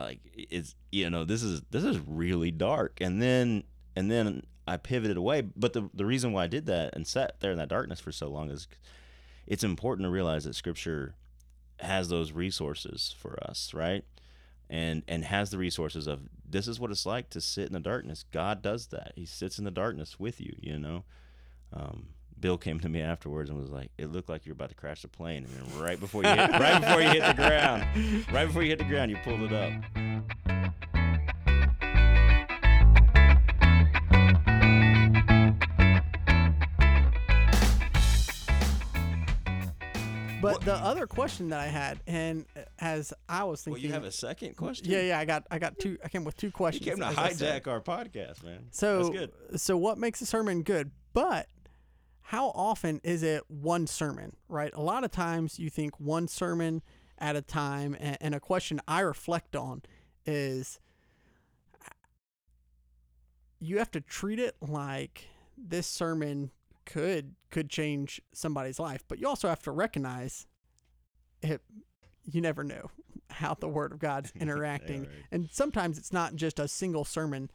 [SPEAKER 1] like it's you know this is this is really dark and then and then I pivoted away but the the reason why I did that and sat there in that darkness for so long is it's important to realize that Scripture has those resources for us, right? And and has the resources of this is what it's like to sit in the darkness. God does that. He sits in the darkness with you. You know. Um, Bill came to me afterwards and was like, "It looked like you were about to crash the plane, and then right before you hit, right before you hit the ground, right before you hit the ground, you pulled it up."
[SPEAKER 3] But the other question that I had, and uh, as I was thinking, Well,
[SPEAKER 1] you have a second question.
[SPEAKER 3] yeah, yeah, I got, I got two. I came with two
[SPEAKER 1] You
[SPEAKER 3] questions.
[SPEAKER 1] came to
[SPEAKER 3] as I said.
[SPEAKER 1] hijack our podcast, man.
[SPEAKER 3] So,
[SPEAKER 1] That's good.
[SPEAKER 3] so what makes a sermon good? But how often is it one sermon? Right. A lot of times you think one sermon at a time, and a question I reflect on is you have to treat it like this sermon could could change somebody's life, but you also have to recognize it. You never know how the Word of God's interacting,
[SPEAKER 1] right.
[SPEAKER 3] and sometimes it's not just a single sermon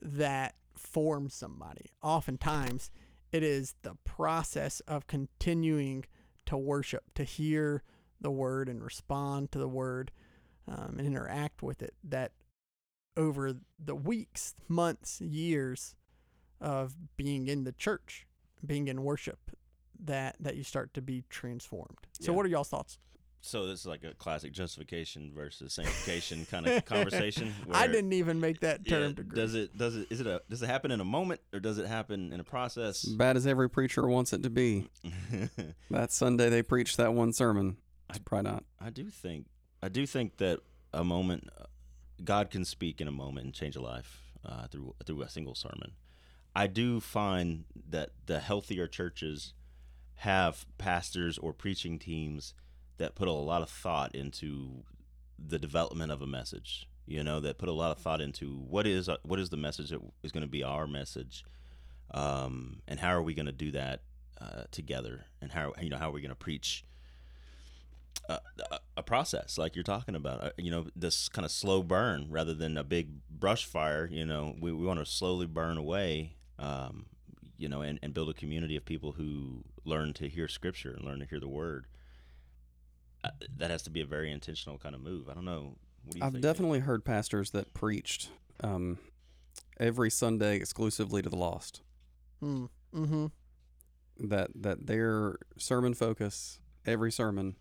[SPEAKER 3] that forms somebody. Oftentimes, it is the process of continuing to worship, to hear the Word and respond to the Word um, and interact with it that over the weeks, months, years of being in the church, being in worship, that that you start to be transformed. So,
[SPEAKER 1] Yeah.
[SPEAKER 3] what are y'all's thoughts?
[SPEAKER 1] So this is like a classic justification versus sanctification kind of conversation.
[SPEAKER 3] I didn't even make that term degree.
[SPEAKER 1] does it? Does it? Is it a? Does it happen in a moment or does it happen in a process?
[SPEAKER 2] Bad as every preacher wants it to be. That Sunday they preached that one sermon. It's probably not.
[SPEAKER 1] I do think I do think that a moment God can speak in a moment and change a life uh, through through a single sermon. I do find that the healthier churches have pastors or preaching teams that put a lot of thought into the development of a message. You know, that put a lot of thought into what is uh, what is the message that is going to be our message, um, and how are we going to do that uh, together, and how you know how are we going to preach a, a- a process like you're talking about uh, you know this kind of slow burn rather than a big brush fire you know we, we want to slowly burn away um, you know and, and build a community of people who learn to hear scripture and learn to hear the word uh, that has to be a very intentional kind of move i don't know what do you
[SPEAKER 2] I've
[SPEAKER 1] think
[SPEAKER 2] definitely heard pastors that preached um, every Sunday exclusively to the lost.
[SPEAKER 3] Mm, mm-hmm.
[SPEAKER 2] That that their sermon focus every sermon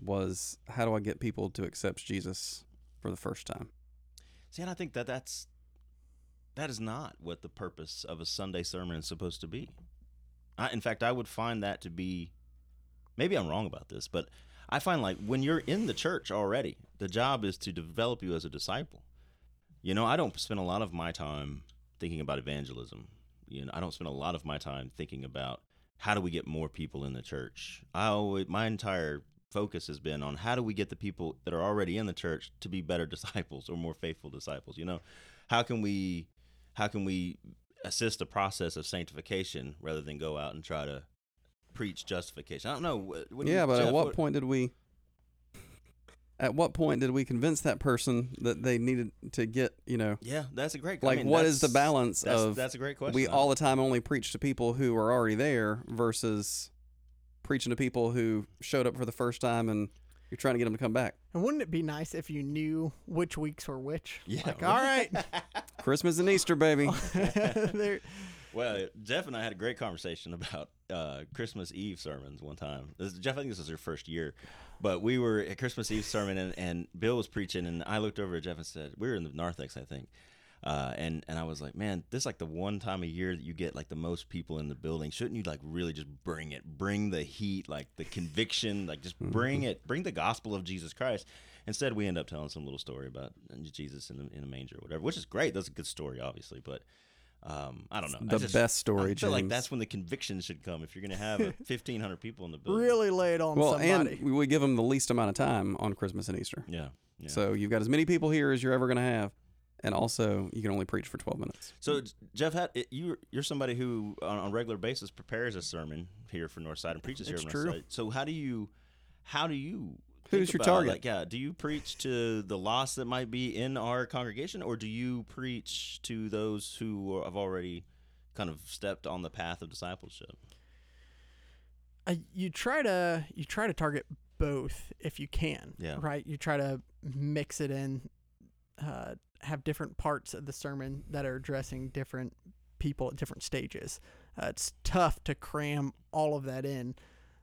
[SPEAKER 2] was how do I get people to accept Jesus for the first time?
[SPEAKER 1] see and i think that that's that is not what the purpose of a sunday sermon is supposed to be. I, in fact i would find that to be maybe i'm wrong about this but i find like when you're in the church already the job is to develop you as a disciple. You know i don't spend a lot of my time thinking about evangelism. You know i don't spend a lot of my time thinking about how do we get more people in the church. I always my entire focus has been on how do we get the people that are already in the church to be better disciples or more faithful disciples you know? How can we how can we assist the process of sanctification rather than go out and try to preach justification i don't know what, what do
[SPEAKER 2] yeah,
[SPEAKER 1] you,
[SPEAKER 2] but
[SPEAKER 1] Jeff,
[SPEAKER 2] at what point did we? At what point did we convince that person that they needed to get you know
[SPEAKER 1] yeah that's a great I
[SPEAKER 2] like
[SPEAKER 1] mean,
[SPEAKER 2] what is the balance
[SPEAKER 1] that's,
[SPEAKER 2] of
[SPEAKER 1] that's a great question
[SPEAKER 2] we all the time only preach to people who are already there versus preaching to people who showed up for the first time and you're trying to get them to come back.
[SPEAKER 3] And wouldn't it be nice if you knew which weeks were which?
[SPEAKER 1] Yeah,
[SPEAKER 3] Like, all right.
[SPEAKER 2] Christmas and Easter, baby.
[SPEAKER 1] Well, Jeff and I had a great conversation about uh, Christmas Eve sermons one time. This, Jeff, I think this was your first year, but we were at Christmas Eve sermon, and, and Bill was preaching, and I looked over at Jeff and said, "We were in the narthex, I think." Uh, and and I was like, man, this is like the one time a year that you get like the most people in the building. Shouldn't you like really just bring it, bring the heat, like the conviction, like just bring it, bring the gospel of Jesus Christ. Instead, we end up telling some little story about Jesus in the, in a manger or whatever, which is great. That's a good story, obviously, but um, I don't know. I
[SPEAKER 2] The
[SPEAKER 1] just-
[SPEAKER 2] best story,
[SPEAKER 1] I feel like that's when the conviction should come. If you're going to have 1,500 people in the building,
[SPEAKER 3] really lay it on
[SPEAKER 2] Well,
[SPEAKER 3] somebody.
[SPEAKER 2] and we give them the least amount of time on Christmas and Easter.
[SPEAKER 1] Yeah. yeah.
[SPEAKER 2] So you've got as many people here as you're ever going to have, and also you can only preach for 12 minutes.
[SPEAKER 1] So Jeff, had, you you're somebody who on a regular basis prepares a sermon here for Northside and preaches
[SPEAKER 3] It's
[SPEAKER 1] here.
[SPEAKER 3] true.
[SPEAKER 1] Northside. So how do you how do you
[SPEAKER 2] Who's
[SPEAKER 1] think
[SPEAKER 2] your
[SPEAKER 1] about,
[SPEAKER 2] target?
[SPEAKER 1] Like, yeah, do you preach to the lost that might be in our congregation, or do you preach to those who have already kind of stepped on the path of discipleship?
[SPEAKER 3] uh, you try to you try to target both if you can.
[SPEAKER 1] Yeah.
[SPEAKER 3] Right. You try to mix it in, uh, have different parts of the sermon that are addressing different people at different stages. Uh, it's tough to cram all of that in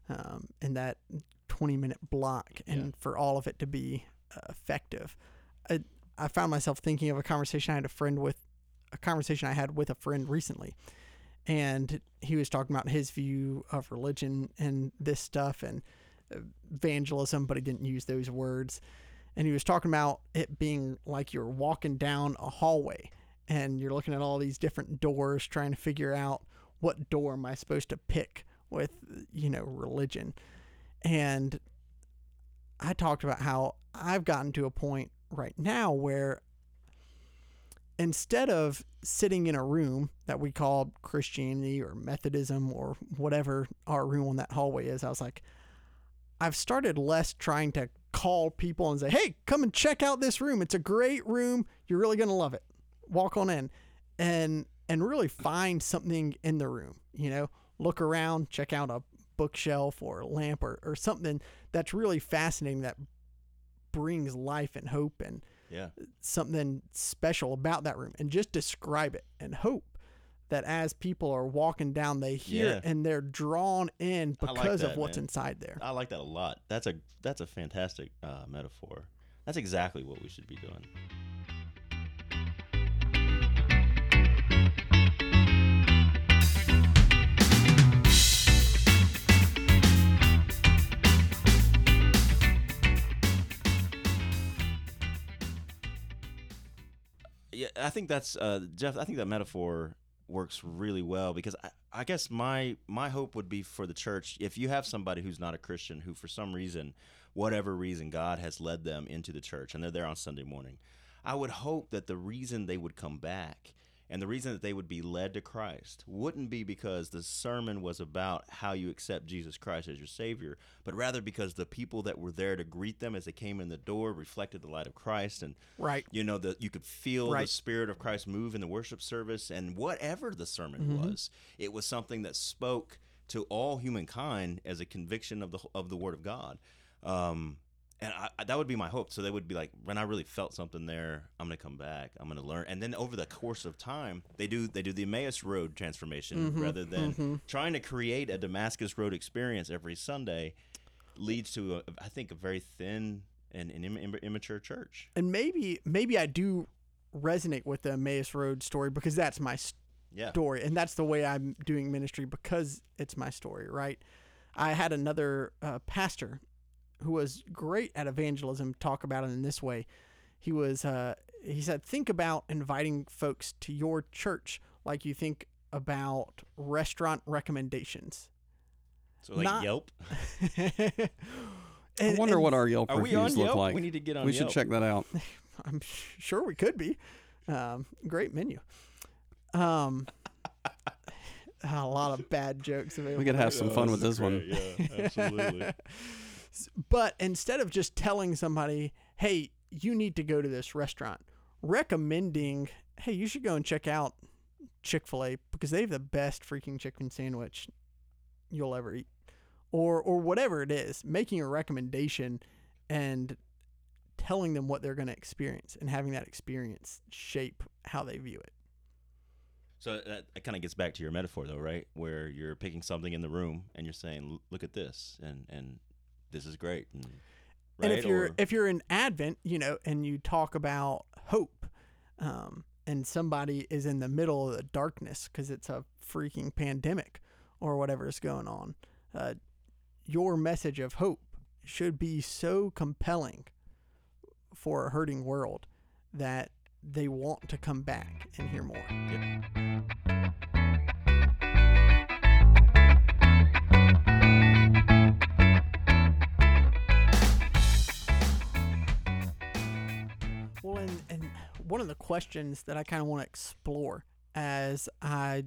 [SPEAKER 3] um, in that 20 minute block and
[SPEAKER 1] Yeah.
[SPEAKER 3] for all of it to be uh, effective. I, I found myself thinking of a conversation I had a friend with, a conversation I had with a friend recently. And he was talking about his view of religion and this stuff and evangelism, but he didn't use those words. And he was talking about it being like you're walking down a hallway and you're looking at all these different doors trying to figure out what door am I supposed to pick with, you know, religion. And I talked about how I've gotten to a point right now where instead of sitting in a room that we call Christianity or Methodism or whatever our room on that hallway is, I was like, I've started less trying to call people and say, hey, come and check out this room. It's a great room. You're really going to love it. Walk on in and and really find something in the room, you know, look around, check out a bookshelf or a lamp or, or something that's really fascinating that brings life and hope and
[SPEAKER 1] Yeah.
[SPEAKER 3] something special about that room and just describe it and hope that as people are walking down they hear
[SPEAKER 1] Yeah.
[SPEAKER 3] it and they're drawn in
[SPEAKER 1] I like
[SPEAKER 3] because of what's
[SPEAKER 1] man.
[SPEAKER 3] inside there.
[SPEAKER 1] I like that a lot. That's a that's a fantastic uh, metaphor. That's exactly what we should be doing. I think that's uh, Jeff. I think that metaphor works really well because I, I guess my my hope would be for the church if you have somebody who's not a Christian who for some reason, whatever reason, God has led them into the church and they're there on Sunday morning. I would hope that the reason they would come back and the reason that they would be led to Christ wouldn't be because the sermon was about how you accept Jesus Christ as your Savior, but rather because the people that were there to greet them as they came in the door reflected the light of Christ and
[SPEAKER 3] Right.
[SPEAKER 1] you know that you could feel the spirit of christ move in the worship service and whatever the sermon
[SPEAKER 3] Mm-hmm.
[SPEAKER 1] was it was something that spoke to all humankind as a conviction of the of the word of god um and I, that would be my hope. So they would be like when i really felt something there i'm gonna come back. I'm gonna learn. And then over the course of time they do they do the emmaus road transformation
[SPEAKER 3] Mm-hmm.
[SPEAKER 1] rather than trying to create a damascus road experience every sunday leads to a, i think a very thin and, and im- im- immature church.
[SPEAKER 3] And maybe maybe I do resonate with the Emmaus Road story because that's my
[SPEAKER 1] yeah.
[SPEAKER 3] story. And that's the way I'm doing ministry because it's my story, right? I had another uh, pastor who was great at evangelism talk about it in this way. He was uh, he said think about inviting folks to your church like you think about restaurant recommendations.
[SPEAKER 1] So like
[SPEAKER 3] Not-
[SPEAKER 1] Yelp.
[SPEAKER 2] I wonder
[SPEAKER 3] and
[SPEAKER 2] what our Yelp
[SPEAKER 1] Are we
[SPEAKER 2] reviews
[SPEAKER 1] on
[SPEAKER 2] look
[SPEAKER 1] Yelp?
[SPEAKER 2] like.
[SPEAKER 1] We need to get on
[SPEAKER 2] We should check that out.
[SPEAKER 3] I'm sure we could be. Um, great menu. Um, a lot of bad jokes available.
[SPEAKER 2] We could have some fun with this one.
[SPEAKER 1] Yeah, absolutely.
[SPEAKER 3] But instead of just telling somebody, hey, you need to go to this restaurant, recommending, hey, you should go and check out Chick fil A because they have the best freaking chicken sandwich you'll ever eat. Or, or whatever it is, making a recommendation and telling them what they're going to experience and having that experience shape how they view it.
[SPEAKER 1] so that, that kind of gets back to your metaphor, though, right? Where you're picking something in the room and you're saying, "Look at this," and and this is great. And,
[SPEAKER 3] And if you're
[SPEAKER 1] Or-
[SPEAKER 3] if you're in Advent, you know, and you talk about hope, um, and somebody is in the middle of the darkness because it's a freaking pandemic or whatever is going on, uh, your message of hope should be so compelling for a hurting world that they want to come back and hear more. Well, questions that I kind of want to explore as I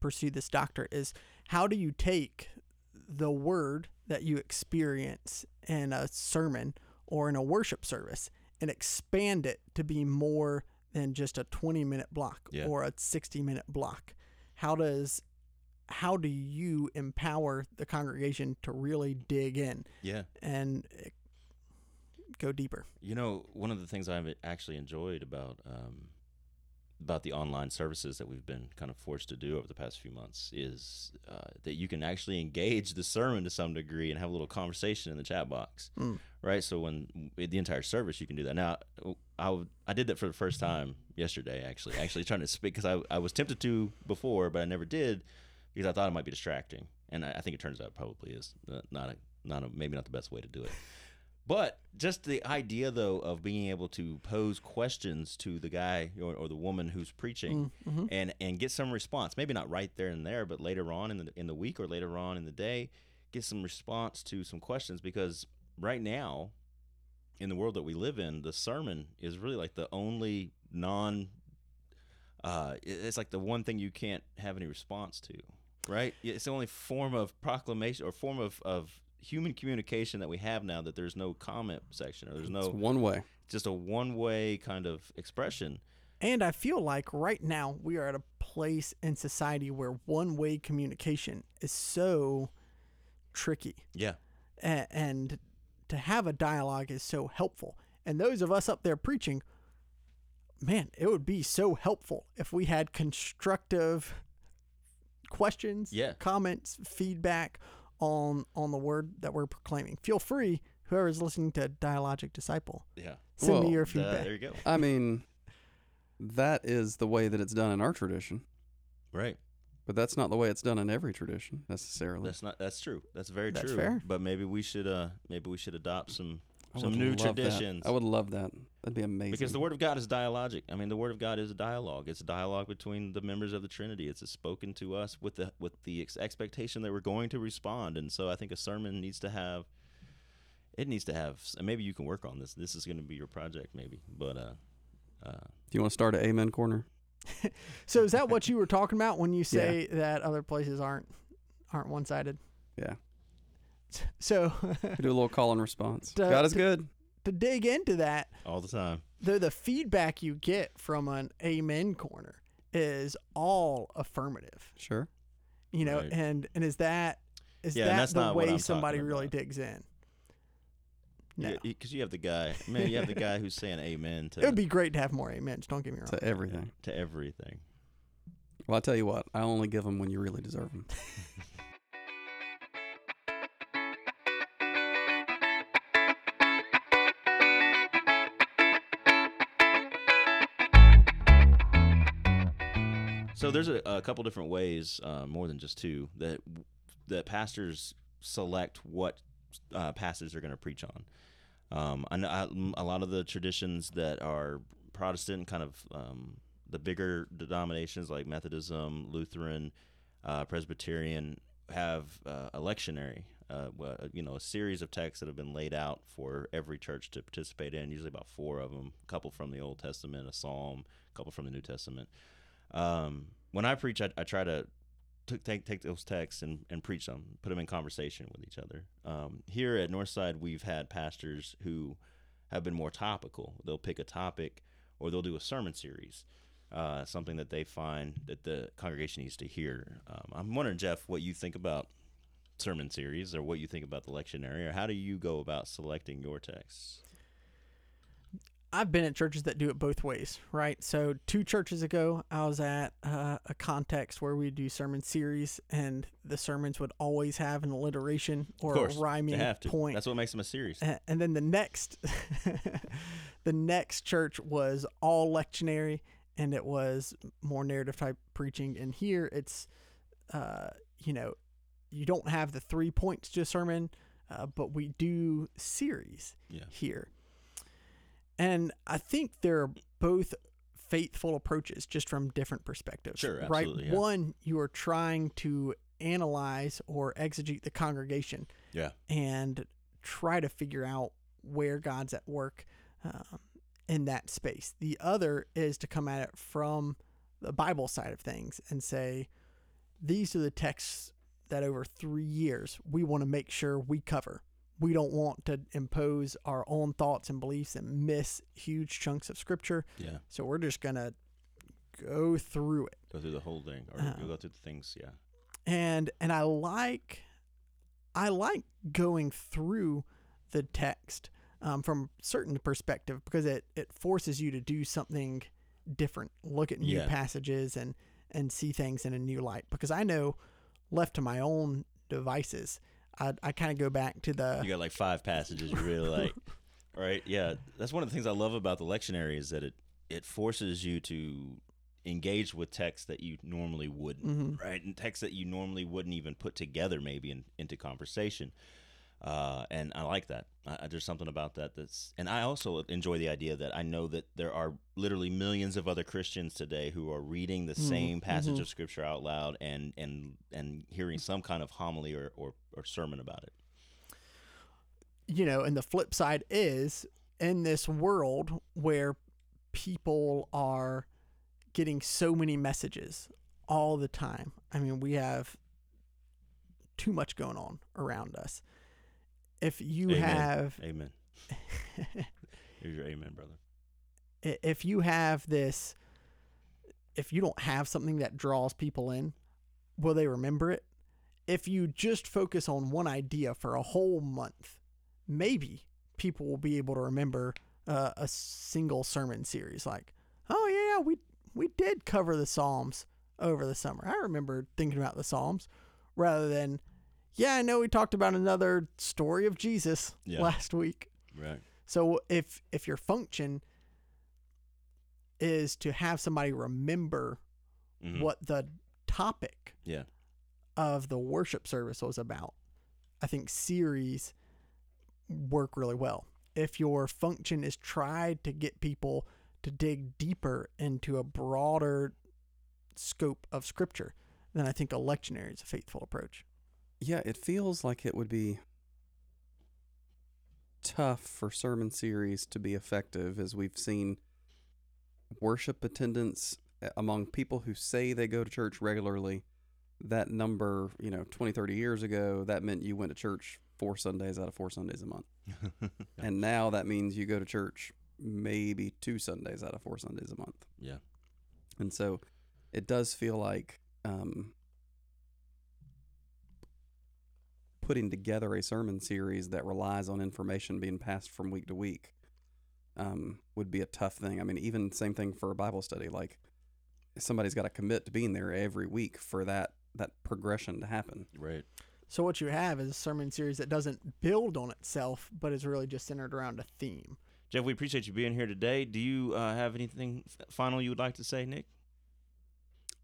[SPEAKER 3] pursue this doctorate is how do you take the word that you experience in a sermon or in a worship service and expand it to be more than just a 20 minute block
[SPEAKER 1] Yeah.
[SPEAKER 3] or a 60 minute block? How does how do you empower the congregation to really dig in
[SPEAKER 1] Yeah.
[SPEAKER 3] and go deeper?
[SPEAKER 1] You know, one of the things I've actually enjoyed about um, about the online services that we've been kind of forced to do over the past few months is uh, that you can actually engage the sermon to some degree and have a little conversation in the chat box,
[SPEAKER 3] Mm.
[SPEAKER 1] right? So when the entire service, you can do that. Now, I, I did that for the first time yesterday, actually, actually trying to speak because I, I was tempted to before, but I never did because I thought it might be distracting, and I, I think it turns out it probably is uh, not a not a, maybe not the best way to do it. But just the idea, though, of being able to pose questions to the guy or, or the woman who's preaching,
[SPEAKER 3] Mm-hmm.
[SPEAKER 1] and and get some response. Maybe not right there and there, but later on in the in the week or later on in the day, get some response to some questions. Because right now, in the world that we live in, the sermon is really like the only non. Uh, it's like the one thing you can't have any response to, right? It's the only form of proclamation or form of of human communication that we have now that there's no comment section or there's
[SPEAKER 2] It's
[SPEAKER 1] no
[SPEAKER 2] one way.
[SPEAKER 1] just a one way kind of expression.
[SPEAKER 3] And I feel like right now we are at a place in society where one way communication is so tricky.
[SPEAKER 1] Yeah.
[SPEAKER 3] A- and to have a dialogue is so helpful. And those of us up there preaching, man, it would be so helpful if we had constructive questions,
[SPEAKER 1] Yeah.
[SPEAKER 3] comments, feedback on on the word that we're proclaiming. Feel free, whoever is listening to Dialogic Disciple,
[SPEAKER 1] Yeah.
[SPEAKER 3] send
[SPEAKER 2] Well,
[SPEAKER 3] me your
[SPEAKER 1] Uh,
[SPEAKER 3] feedback.
[SPEAKER 1] there you go.
[SPEAKER 2] I mean, that is the way that it's done in our tradition,
[SPEAKER 1] Right.
[SPEAKER 2] but that's not the way it's done in every tradition necessarily.
[SPEAKER 1] That's not. That's true. That's very
[SPEAKER 3] That's
[SPEAKER 1] true.
[SPEAKER 3] fair.
[SPEAKER 1] But maybe we should. Uh. Maybe we should adopt some
[SPEAKER 2] I
[SPEAKER 1] some new
[SPEAKER 2] love that.
[SPEAKER 1] traditions.
[SPEAKER 2] I would love that. That'd be amazing.
[SPEAKER 1] Because the word of God is dialogic. I mean, the word of God is a dialogue. It's a dialogue between the members of the Trinity. It's a spoken to us with the with the ex- expectation that we're going to respond. And so I think a sermon needs to have. It needs to have. And maybe you can work on this. This is going to be your project, maybe. But uh, uh,
[SPEAKER 2] Do you want to start an amen corner?
[SPEAKER 3] So is that what you were talking about when you say that other places aren't aren't one sided?
[SPEAKER 2] Yeah.
[SPEAKER 3] So
[SPEAKER 2] do a little call and response.
[SPEAKER 3] Duh,
[SPEAKER 2] God is
[SPEAKER 3] d-
[SPEAKER 2] good.
[SPEAKER 3] to dig into that,
[SPEAKER 1] all the time.
[SPEAKER 3] the the feedback you get from an amen corner is all affirmative.
[SPEAKER 2] Sure.
[SPEAKER 3] You know,
[SPEAKER 1] Right.
[SPEAKER 3] and and is that is
[SPEAKER 1] Yeah,
[SPEAKER 3] that the way somebody really digs in? No.
[SPEAKER 1] Because you have the guy, man, you have the guy who's saying amen to
[SPEAKER 3] It would be great to have more amens, don't get me wrong.
[SPEAKER 2] To everything.
[SPEAKER 1] to everything.
[SPEAKER 2] Well, I tell you what, I only give them when you really deserve them.
[SPEAKER 1] So there's a, a couple different ways, uh, more than just two, that that pastors select what uh, they're going to preach on. Um, I know I, a lot of the traditions that are Protestant, kind of um, the bigger denominations like Methodism, Lutheran, uh, Presbyterian, have uh, a lectionary. Uh, you know, a series of texts that have been laid out for every church to participate in. Usually about four of them, a couple from the Old Testament, a psalm, a couple from the New Testament. Um, when I preach, I, I try to t- take take those texts and, and preach them, put them in conversation with each other. Um, here at Northside, we've had pastors who have been more topical. They'll pick a topic, or they'll do a sermon series, uh, something that they find that the congregation needs to hear. Um, I'm wondering, Jeff, what you think about sermon series, or what you think about the lectionary, or how do you go about selecting your texts?
[SPEAKER 3] I've been at churches that do it both ways, right? So two churches ago, I was at uh, a context where we do sermon series, and the sermons would always have an alliteration or
[SPEAKER 1] course,
[SPEAKER 3] a rhyming point.
[SPEAKER 1] That's what makes them a series.
[SPEAKER 3] A- and then the next, the next church was all lectionary, and it was more narrative type preaching. And here it's, uh, you know, you don't have the three points to a sermon, uh, but we do series
[SPEAKER 1] Yeah.
[SPEAKER 3] here. And I think they're both faithful approaches just from different perspectives.
[SPEAKER 1] Sure,
[SPEAKER 3] right?
[SPEAKER 1] yeah.
[SPEAKER 3] One, you are trying to analyze or exegete the congregation
[SPEAKER 1] Yeah.
[SPEAKER 3] and try to figure out where God's at work um, in that space. The other is to come at it from the Bible side of things and say, these are the texts that over three years we want to make sure we cover. We don't want to impose our own thoughts and beliefs and miss huge chunks of scripture.
[SPEAKER 1] Yeah.
[SPEAKER 3] So we're just going to go through it.
[SPEAKER 1] Go through the whole thing, or you'll go through the things. Yeah.
[SPEAKER 3] and and I like I like going through the text um, from certain perspective because it it forces you to do something different, look at new
[SPEAKER 1] Yeah.
[SPEAKER 3] passages and and see things in a new light. Because I know, left to my own devices, I I kind of go back to the
[SPEAKER 1] You got like five passages you really like. Right? Yeah. That's one of the things I love about the lectionary is that it it forces you to engage with text that you normally wouldn't.
[SPEAKER 3] Mhm.
[SPEAKER 1] Right? And text that you normally wouldn't even put together maybe in, into conversation. Uh, and I like that. I, there's something about that that's, and I also enjoy the idea that I know that there are literally millions of other Christians today who are reading the
[SPEAKER 3] Mhm,
[SPEAKER 1] same passage
[SPEAKER 3] mhm.
[SPEAKER 1] of Scripture out loud and and and hearing some kind of homily or, or, or sermon about it.
[SPEAKER 3] you know, and the flip side is in this world where people are getting so many messages all the time. I mean, we have too much going on around us. If you
[SPEAKER 1] Amen.
[SPEAKER 3] have
[SPEAKER 1] Amen. Here's your amen, brother.
[SPEAKER 3] if you have this if you don't have something that draws people in, will they remember it? If you just focus on one idea for a whole month, maybe people will be able to remember uh, a single sermon series like, "Oh yeah, we we did cover the Psalms over the summer. I remember thinking about the Psalms." Rather than, "Yeah, I know we talked about another story of Jesus
[SPEAKER 1] Yeah.
[SPEAKER 3] last week."
[SPEAKER 1] Right.
[SPEAKER 3] So if if your function is to have somebody remember
[SPEAKER 1] Mhm.
[SPEAKER 3] what the topic
[SPEAKER 1] Yeah.
[SPEAKER 3] of the worship service was about, I think series work really well. If your function is tried to get people to dig deeper into a broader scope of scripture, then I think a lectionary is a faithful approach.
[SPEAKER 2] Yeah, it feels like it would be tough for sermon series to be effective as we've seen worship attendance uh, among people who say they go to church regularly. That number, you know, 20, 30 years ago, that meant you went to church four Sundays out of four Sundays a month. And now that means you go to church maybe two Sundays out of four Sundays a month.
[SPEAKER 1] yeah.
[SPEAKER 2] And so it does feel like um, putting together a sermon series that relies on information being passed from week to week um, would be a tough thing. I mean, even same thing for a Bible study. Like somebody's got to commit to being there every week for that that progression to happen.
[SPEAKER 1] Right.
[SPEAKER 3] So what you have is a sermon series that doesn't build on itself, but is really just centered around a theme.
[SPEAKER 1] Jeff, we appreciate you being here today. Do you uh, have anything final you would like to say, Nick?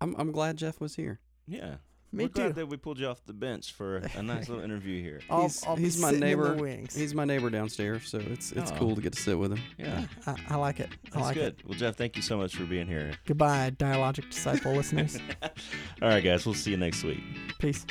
[SPEAKER 2] I'm I'm glad Jeff was here.
[SPEAKER 1] Yeah.
[SPEAKER 3] Me
[SPEAKER 1] We're glad
[SPEAKER 3] too.
[SPEAKER 1] that we pulled you off the bench for a, a nice little interview here.
[SPEAKER 3] I'll,
[SPEAKER 2] He's-
[SPEAKER 3] I'll be
[SPEAKER 2] he's my
[SPEAKER 3] sitting in the
[SPEAKER 2] neighbor.
[SPEAKER 3] wings.
[SPEAKER 2] He's my neighbor downstairs, so it's it's
[SPEAKER 1] Oh.
[SPEAKER 2] cool to get to sit with him.
[SPEAKER 1] Yeah.
[SPEAKER 3] I, I like it. I
[SPEAKER 1] That's
[SPEAKER 3] like
[SPEAKER 1] good.
[SPEAKER 3] it.
[SPEAKER 1] Well, Jeff, thank you so much for being here.
[SPEAKER 3] Goodbye, Dialogic Disciple listeners.
[SPEAKER 1] All right, guys. We'll see you next week.
[SPEAKER 3] Peace.